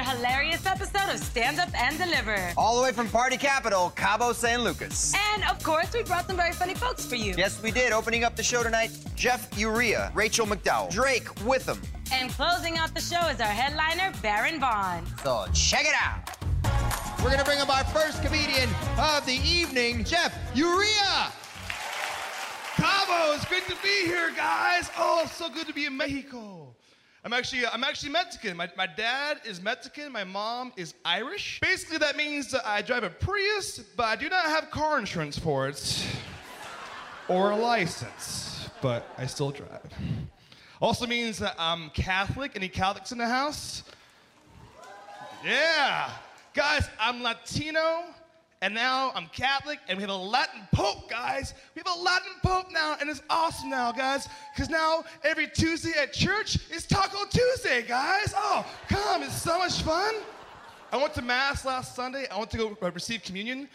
another hilarious episode of Stand Up and Deliver. All the way from Party Capital, Cabo San Lucas. And of course, we brought some very funny folks for you. Yes, we did. Opening up the show tonight, Jeff Urea, Rachel McDowell, Drake Witham. And closing out the show is our headliner, Baron Vaughn. So check it out. We're gonna bring up our first comedian of the evening, Jeff Urea. Cabo, it's good to be here, guys. Oh, so good to be in Mexico. I'm actually, I'm actually Mexican. My, my dad is Mexican. My mom is Irish. Basically, that means that I drive a Prius, but I do not have car insurance for it or a license, but I still drive. Also means that I'm Catholic. Any Catholics in the house? Yeah. Guys, I'm Latino, and now I'm Catholic, and we have a Latin Pope, guys. We have a Latin Pope now, and it's awesome now, guys, because now every Tuesday at church is Taco Tuesday, guys. Oh, come, it's so much fun. I went to Mass last Sunday. I went to go uh, receive communion.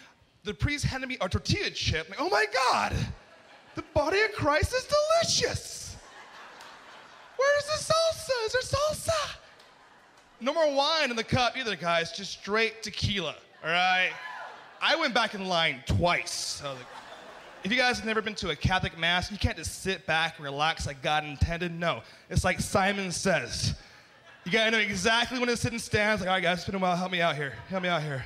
The priest handed me a tortilla chip. Like, oh my God, the body of Christ is delicious. Where's the salsa? Is there salsa? No more wine in the cup either, guys. Just straight tequila, all right? I went back in line twice. Like, if you guys have never been to a Catholic Mass, you can't just sit back and relax like God intended. No. It's like Simon says. You gotta know exactly when to sit and stand. It's like, all right, guys, it's been a while. Help me out here. Help me out here.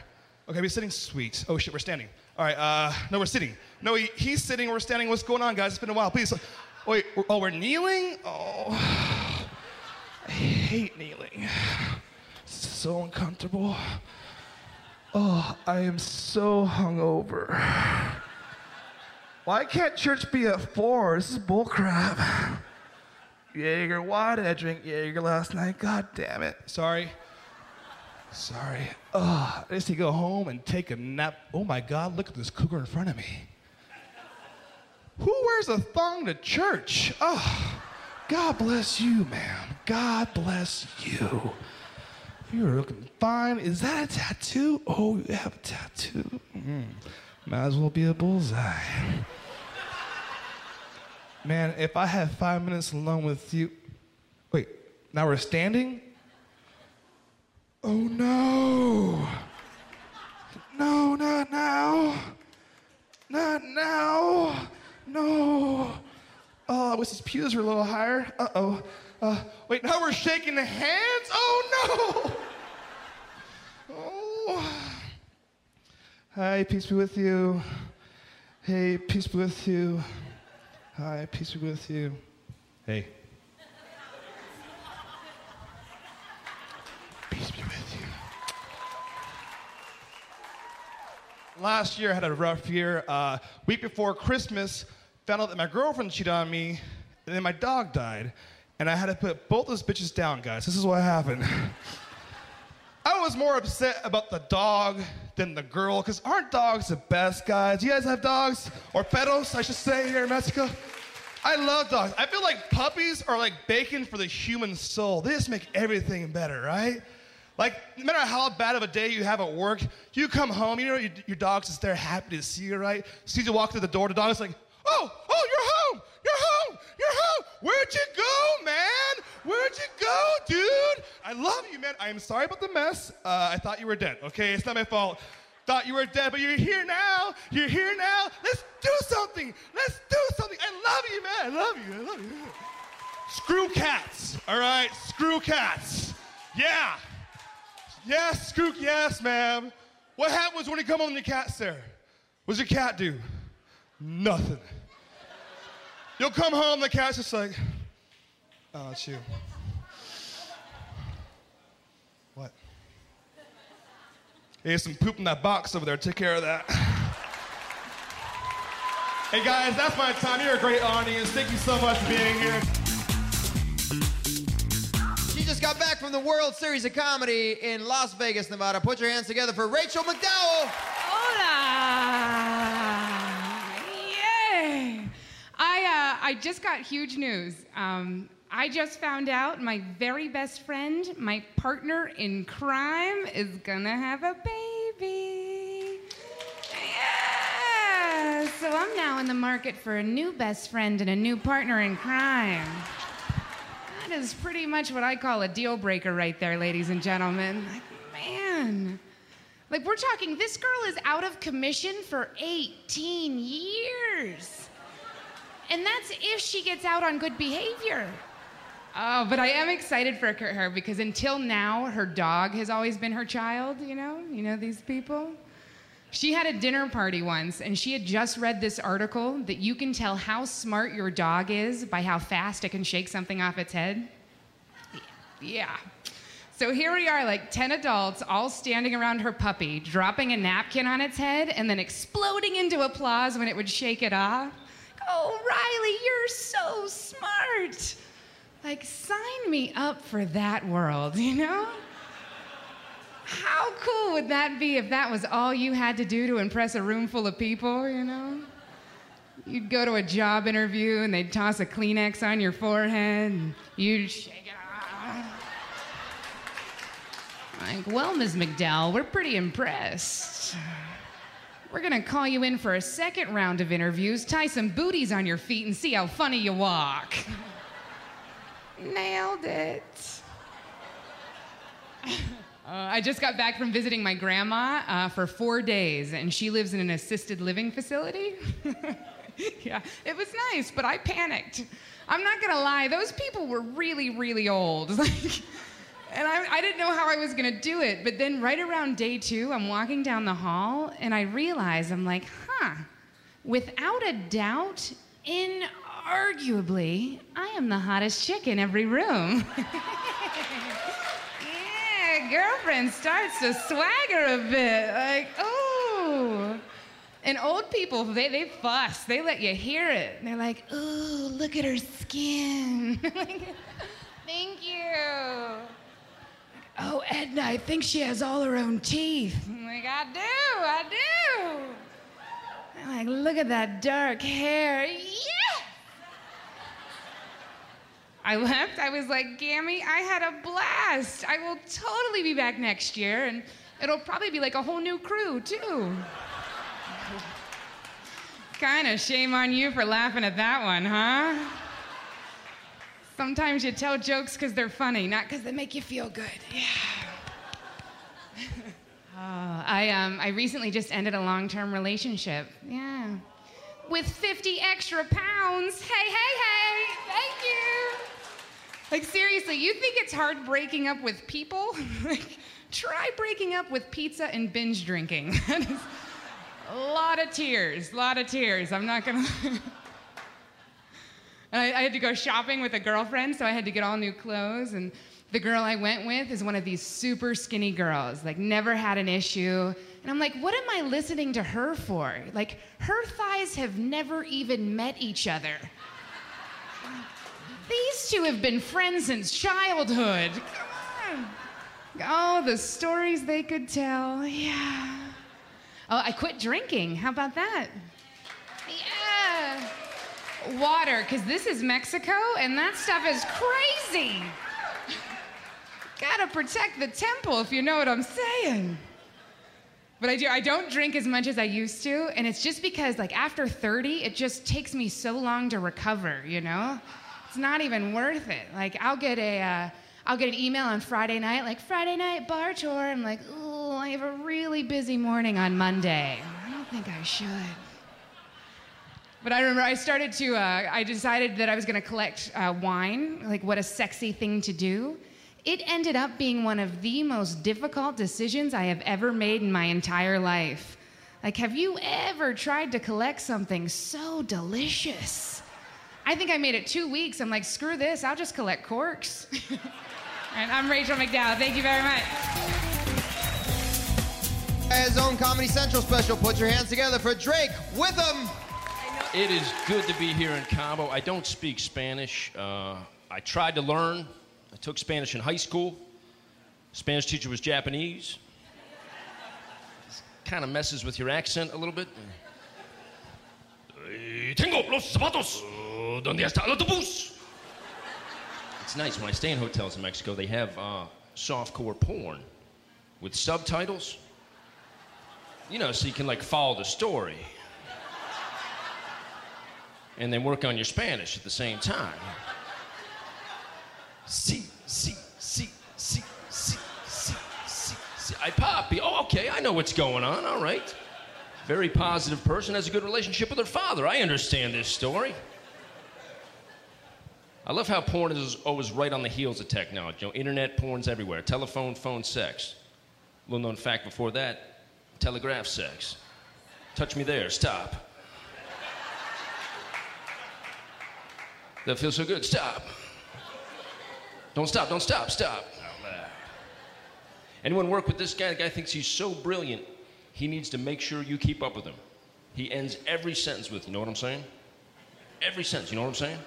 Okay, we're sitting. Sweet. Oh, shit, we're standing. All right, uh, no, we're sitting. No, he, he's sitting, we're standing. What's going on, guys? It's been a while. Please. Wait, oh, we're kneeling? Oh, I hate kneeling. So uncomfortable. Oh, I am so hungover. Why can't church be at four? This is bullcrap. Jaeger, why did I drink Jaeger last night? God damn it. Sorry. Sorry. Oh, I just need to go home and take a nap. Oh my God, look at this cougar in front of me. Who wears a thong to church? Oh, God bless you, ma'am. God bless you. You're looking fine. Is that a tattoo? Oh, you have a tattoo. Mm. Might as well be a bullseye. Man, if I had five minutes alone with you. Wait, now we're standing? Oh no. No, not now. Not now. No. Oh, I wish his pews were a little higher. Uh oh. Uh, wait, now we're shaking hands? Oh no! Hi, peace be with you. Hey, peace be with you. Hi, peace be with you. Hey. Peace be with you. Last year, I had a rough year. Uh, week before Christmas, found out that my girlfriend cheated on me, and then my dog died. And I had to put both those bitches down, guys. This is what happened. Was more upset about the dog than the girl, because aren't dogs the best, guys? You guys have dogs? Or perros, I should say, here in Mexico? I love dogs. I feel like puppies are like bacon for the human soul. They just make everything better, right? Like, no matter how bad of a day you have at work, you come home, you know, your, your dog's just there happy to see you, right? Sees you walk through the door, the dog's like, oh, oh, you're home, you're home, you're home. Where'd you I love you, man. I am sorry about the mess. Uh, I thought you were dead, okay? It's not my fault. Thought you were dead, but you're here now. You're here now. Let's do something. Let's do something. I love you, man. I love you. I love you. Screw cats, all right? Screw cats. Yeah. Yes, screw, yes, ma'am. What happens when you come home and your cat's there? What does your cat do? Nothing. You'll come home, the cat's just like, oh, it's you. There's some poop in that box over there. Take care of that. Hey guys, that's my time. You're a great audience. Thank you so much for being here. She just got back from the World Series of Comedy in Las Vegas, Nevada. Put your hands together for Rachel McDowell. Hola! Yay! I, uh, I just got huge news. Um, I just found out my very best friend, my partner in crime, is gonna have a baby. Yeah! So I'm now in the market for a new best friend and a new partner in crime. that is pretty much what I call a deal breaker right there, ladies and gentlemen. Like, man. Like, we're talking, this girl is out of commission for 18 years. And that's if she gets out on good behavior. Oh, but I am excited for her because until now, her dog has always been her child, you know? You know these people? She had a dinner party once, and she had just read this article that you can tell how smart your dog is by how fast it can shake something off its head. Yeah. So here we are, like 10 adults, all standing around her puppy, dropping a napkin on its head, and then exploding into applause when it would shake it off. Oh, Riley, you're. Like, sign me up for that world, you know? How cool would that be if that was all you had to do to impress a room full of people, you know? You'd go to a job interview and they'd toss a Kleenex on your forehead and you'd shake it off. Like, well, Ms. McDowell, we're pretty impressed. We're gonna call you in for a second round of interviews, tie some booties on your feet, and see how funny you walk. Nailed it. Uh, I just got back from visiting my grandma uh, for four days, and she lives in an assisted living facility. yeah, it was nice, but I panicked. I'm not gonna lie, those people were really, really old. And I, I didn't know how I was gonna do it, but then right around day two, I'm walking down the hall, and I realize I'm like, huh, without a doubt, inarguably, I am the hottest chick in every room. yeah, girlfriend starts to swagger a bit. Like, oh. And old people, they, they fuss. They let you hear it. They're like, ooh, look at her skin. Thank you. Oh, Edna, I think she has all her own teeth. I'm like, I do, I do. I'm like, look at that dark hair. Yeah! I left. I was like, Gammy, I had a blast. I will totally be back next year, and it'll probably be like a whole new crew, too. kind of shame on you for laughing at that one, huh? Sometimes you tell jokes because they're funny, not because they make you feel good. Yeah. oh, I, um, I recently just ended a long term relationship. Yeah. With 50 extra pounds. Hey, hey, hey. Like, seriously, you think it's hard breaking up with people? like, try breaking up with pizza and binge drinking. A lot of tears, a lot of tears. I'm not gonna. And I, I, had to go shopping with a girlfriend, so I had to get all new clothes. And the girl I went with is one of these super skinny girls, like never had an issue. And I'm like, what am I listening to her for? Like, her thighs have never even met each other. These two have been friends since childhood. Come on. Oh, the stories they could tell. Yeah. Oh, I quit drinking. How about that? Yeah water, because this is Mexico and that stuff is crazy. Gotta protect the temple, if you know what I'm saying. But I do, I don't drink as much as I used to, and it's just because, like, after 30, it just takes me so long to recover, you know? It's not even worth it. Like, I'll get a, uh, I'll get an email on Friday night, like, Friday night bar tour. I'm like, oh, I have a really busy morning on Monday. I don't think I should. But I remember I started to, uh, I decided that I was going to collect uh, wine, like what a sexy thing to do. It ended up being one of the most difficult decisions I have ever made in my entire life. Like, have you ever tried to collect something so delicious? I think I made it two weeks. I'm like, screw this, I'll just collect corks. and I'm Rachel McDowell. Thank you very much. His own Comedy Central special. Put your hands together for Drake Witham. It is good to be here in Cabo. I don't speak Spanish. Uh, I tried to learn. I took Spanish in high school. Spanish teacher was Japanese. Kind of messes with your accent a little bit. Tengo los zapatos. ¿Dónde está el autobús? It's nice when I stay in hotels in Mexico. They have uh, softcore porn with subtitles. You know, so you can like follow the story and then work on your Spanish at the same time. See, see, see, see, see, see, see, see. I Poppy. Oh, okay. I know what's going on. All right. Very positive person has a good relationship with her father. I understand this story. I love how porn is always right on the heels of technology. You know, internet porn's everywhere. Telephone, phone, sex. Little known fact before that, telegraph sex. Touch me there. Stop. That feels so good. Stop. Don't stop, don't stop, stop. Anyone work with this guy? The guy thinks he's so brilliant, he needs to make sure you keep up with him. He ends every sentence with, you know what I'm saying? Every sentence, you know what I'm saying?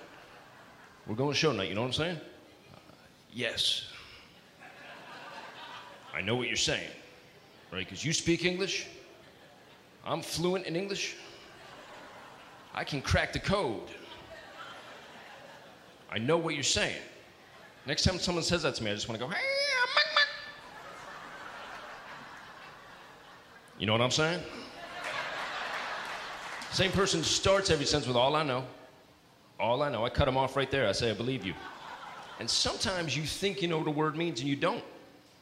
We're going to show tonight, you know what I'm saying? Uh, yes. I know what you're saying, right? Because you speak English. I'm fluent in English. I can crack the code. I know what you're saying. Next time someone says that to me, I just want to go, hey, muck, muck." You know what I'm saying? Same person starts every sentence with all I know. All I know. I cut him off right there. I say, I believe you. And sometimes you think you know what a word means and you don't.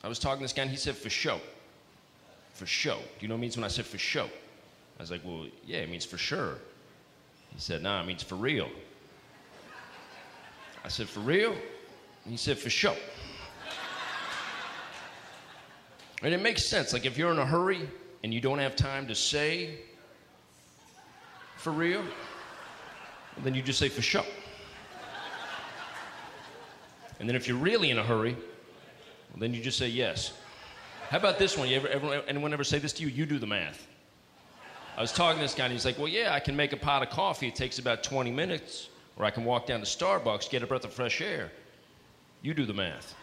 I was talking to this guy and he said, for show. For show. Do you know what it means when I said for show? I was like, well, yeah, it means for sure. He said, nah, it means for real. I said, for real? And he said, for show. And it makes sense. Like if you're in a hurry and you don't have time to say for real, then you just say for show. And then if you're really in a hurry, well, then you just say yes. How about this one? You ever, ever, anyone ever say this to you? You do the math. I was talking to this guy and he's like, well, yeah, I can make a pot of coffee. It takes about 20 minutes. Or I can walk down to Starbucks, get a breath of fresh air. You do the math.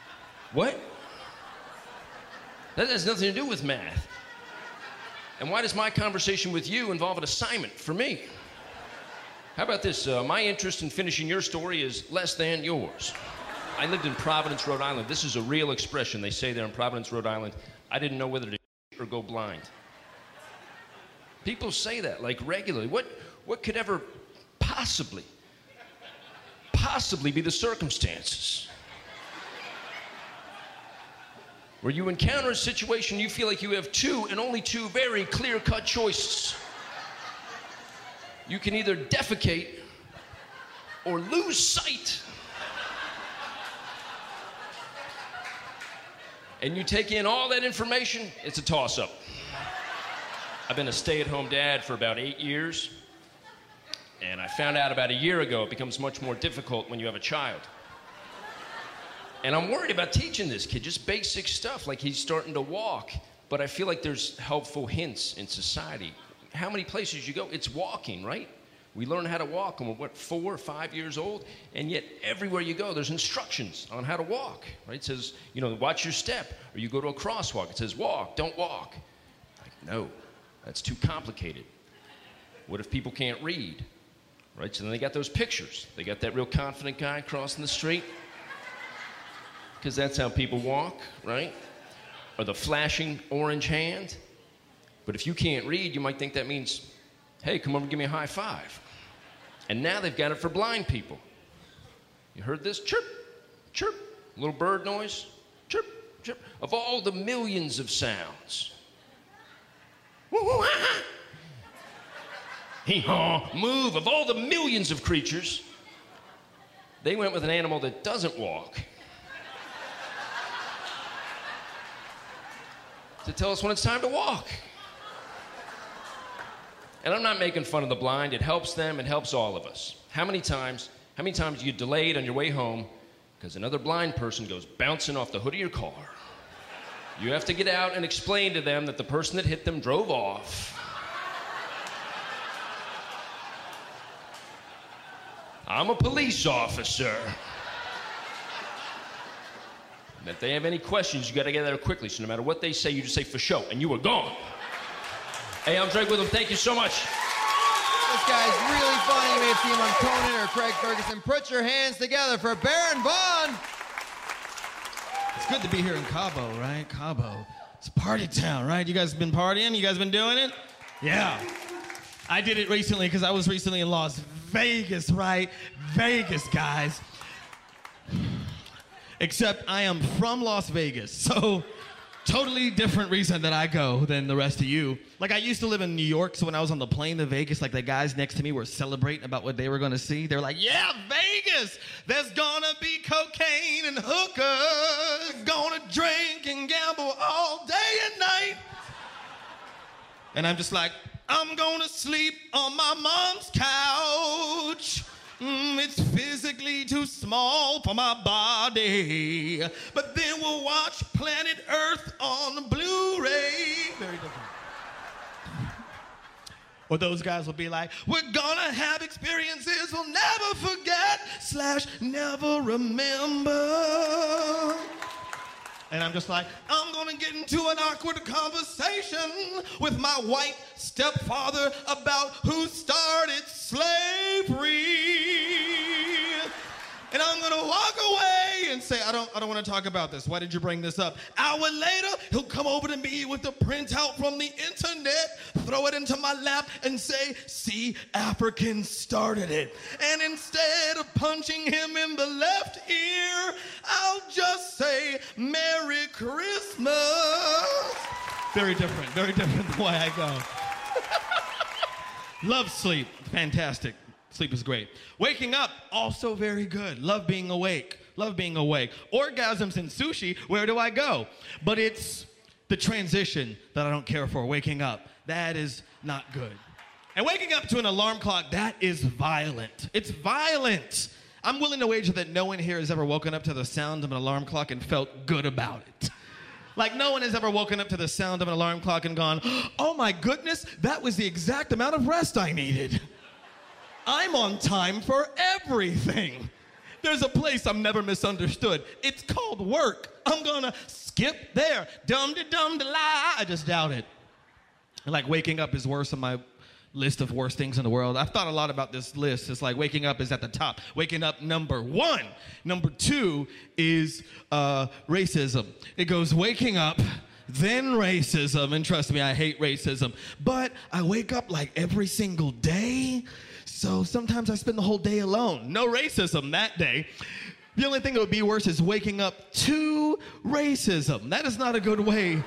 What? That has nothing to do with math. And why does my conversation with you involve an assignment for me? How about this? Uh, my interest in finishing your story is less than yours. I lived in Providence, Rhode Island. This is a real expression they say there in Providence, Rhode Island. I didn't know whether to or go blind. People say that like regularly. What, what could ever possibly, possibly be the circumstances? Where you encounter a situation, you feel like you have two and only two very clear cut choices. You can either defecate or lose sight. And you take in all that information, it's a toss up. I've been a stay at home dad for about eight years. And I found out about a year ago it becomes much more difficult when you have a child. And I'm worried about teaching this kid just basic stuff, like he's starting to walk. But I feel like there's helpful hints in society. How many places you go, it's walking, right? We learn how to walk when we're, what, four or five years old? And yet, everywhere you go, there's instructions on how to walk, right? It says, you know, watch your step. Or you go to a crosswalk, it says, walk, don't walk. Like, no, that's too complicated. What if people can't read? Right? So then they got those pictures. They got that real confident guy crossing the street because that's how people walk, right? Or the flashing orange hand. But if you can't read, you might think that means, hey, come over and give me a high five. And now they've got it for blind people. You heard this? Chirp, chirp, little bird noise, chirp, chirp. Of all the millions of sounds, hee haw, move, of all the millions of creatures, they went with an animal that doesn't walk. to tell us when it's time to walk. And I'm not making fun of the blind. It helps them, it helps all of us. How many times, how many times you delayed on your way home because another blind person goes bouncing off the hood of your car? You have to get out and explain to them that the person that hit them drove off. I'm a police officer. And if they have any questions, you got to get there quickly. So no matter what they say, you just say for show, and you are gone. Hey, I'm Drake Witham. Thank you so much. This guy's really funny. You may have seen him on Conan or Craig Ferguson. Put your hands together for Baron Vaughn. It's good to be here in Cabo, right? Cabo. It's party town, right? You guys been partying? You guys been doing it? Yeah. I did it recently because I was recently in Las Vegas, right? Vegas, guys. except I am from Las Vegas. So, totally different reason that I go than the rest of you. Like, I used to live in New York, so when I was on the plane to Vegas, like the guys next to me were celebrating about what they were gonna see. They're like, yeah, Vegas, there's gonna be cocaine and hookers, gonna drink and gamble all day and night. And I'm just like, I'm gonna sleep on my mom's couch. Mm, it's physically too small for my body. But then we'll watch Planet Earth on Blu ray. Very different. Or those guys will be like, we're gonna have experiences we'll never forget, slash, never remember. And I'm just like, I'm gonna get into an awkward conversation with my white stepfather about who started slavery. And I'm gonna walk away and say, I don't, I don't wanna talk about this. Why did you bring this up? Hour later, he'll come over to me with the printout from the internet, throw it into my lap, and say, See, Africans started it. And instead of punching him in the left ear, I'll just say, Merry Christmas. Very different, very different the way I go. Love sleep, fantastic. Sleep is great. Waking up, also very good. Love being awake. Love being awake. Orgasms and sushi, where do I go? But it's the transition that I don't care for. Waking up, that is not good. And waking up to an alarm clock, that is violent. It's violent. I'm willing to wager that no one here has ever woken up to the sound of an alarm clock and felt good about it. Like, no one has ever woken up to the sound of an alarm clock and gone, oh my goodness, that was the exact amount of rest I needed. I'm on time for everything. There's a place I'm never misunderstood. It's called work. I'm gonna skip there. Dum de dum de la. I just doubt it. Like waking up is worse than my list of worst things in the world. I've thought a lot about this list. It's like waking up is at the top. Waking up number one. Number two is uh, racism. It goes waking up, then racism. And trust me, I hate racism. But I wake up like every single day. So sometimes I spend the whole day alone. No racism that day. The only thing that would be worse is waking up to racism. That is not a good way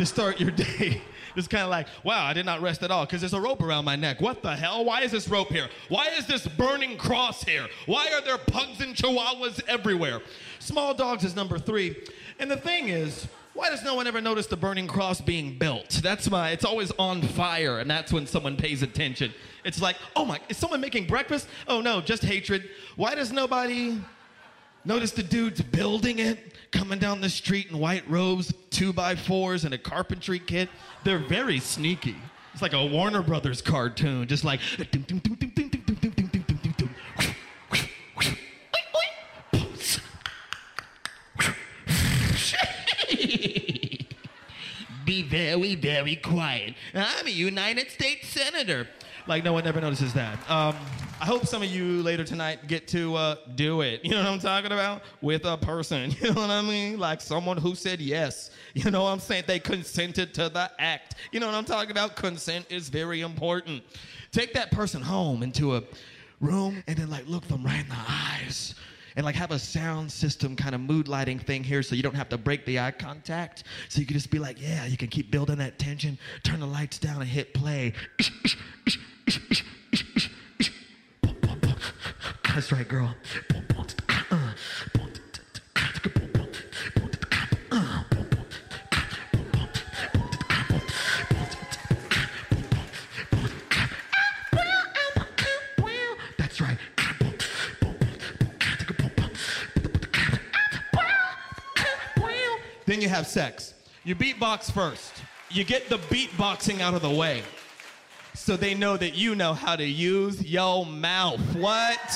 to start your day. It's kind of like, wow, I did not rest at all because there's a rope around my neck. What the hell? Why is this rope here? Why is this burning cross here? Why are there pugs and chihuahuas everywhere? Small dogs is number three. And the thing is, why does no one ever notice the burning cross being built? That's my, it's always on fire, and that's when someone pays attention. It's like, oh my, is someone making breakfast? Oh no, just hatred. Why does nobody Notice the dudes building it, coming down the street in white robes, two by fours, and a carpentry kit. They're very sneaky. It's like a Warner Brothers cartoon, just like. Be very, very quiet. I'm a United States Senator. Like, no one ever notices that. Um, I hope some of you later tonight get to uh, do it. You know what I'm talking about? With a person. You know what I mean? Like someone who said yes. You know what I'm saying? They consented to the act. You know what I'm talking about? Consent is very important. Take that person home into a room and then, like, look them right in the eyes and like have a sound system kind of mood lighting thing here so you don't have to break the eye contact. So you can just be like, yeah, you can keep building that tension, turn the lights down and hit play. That's right, girl. That's right. Then you have sex. You beatbox first. You get the beatboxing out of the way. So they know that you know how to use your mouth. What?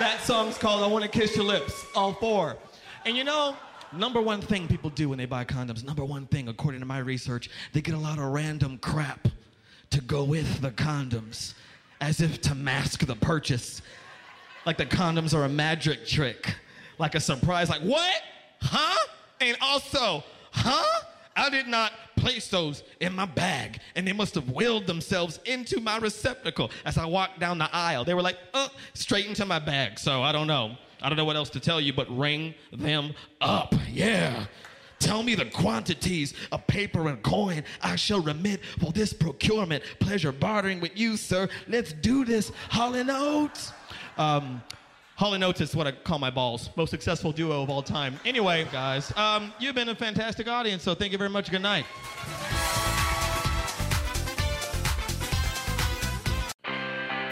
That song's called I Wanna Kiss Your Lips. All four. And you know, number one thing people do when they buy condoms, number one thing, according to my research, they get a lot of random crap to go with the condoms, as if to mask the purchase. Like the condoms are a magic trick. Like a surprise, like, what? Huh? And also, huh? I did not place those in my bag, and they must have willed themselves into my receptacle as I walked down the aisle. They were like, uh, straight into my bag, so I don't know. I don't know what else to tell you, but ring them up. Yeah. Tell me the quantities of paper and coin I shall remit for this procurement. Pleasure bartering with you, sir. Let's do this, Hall and Oates. Um, Hall and Oates is what I call my balls. Most successful duo of all time. Anyway, guys, um, you've been a fantastic audience, so thank you very much. Good night.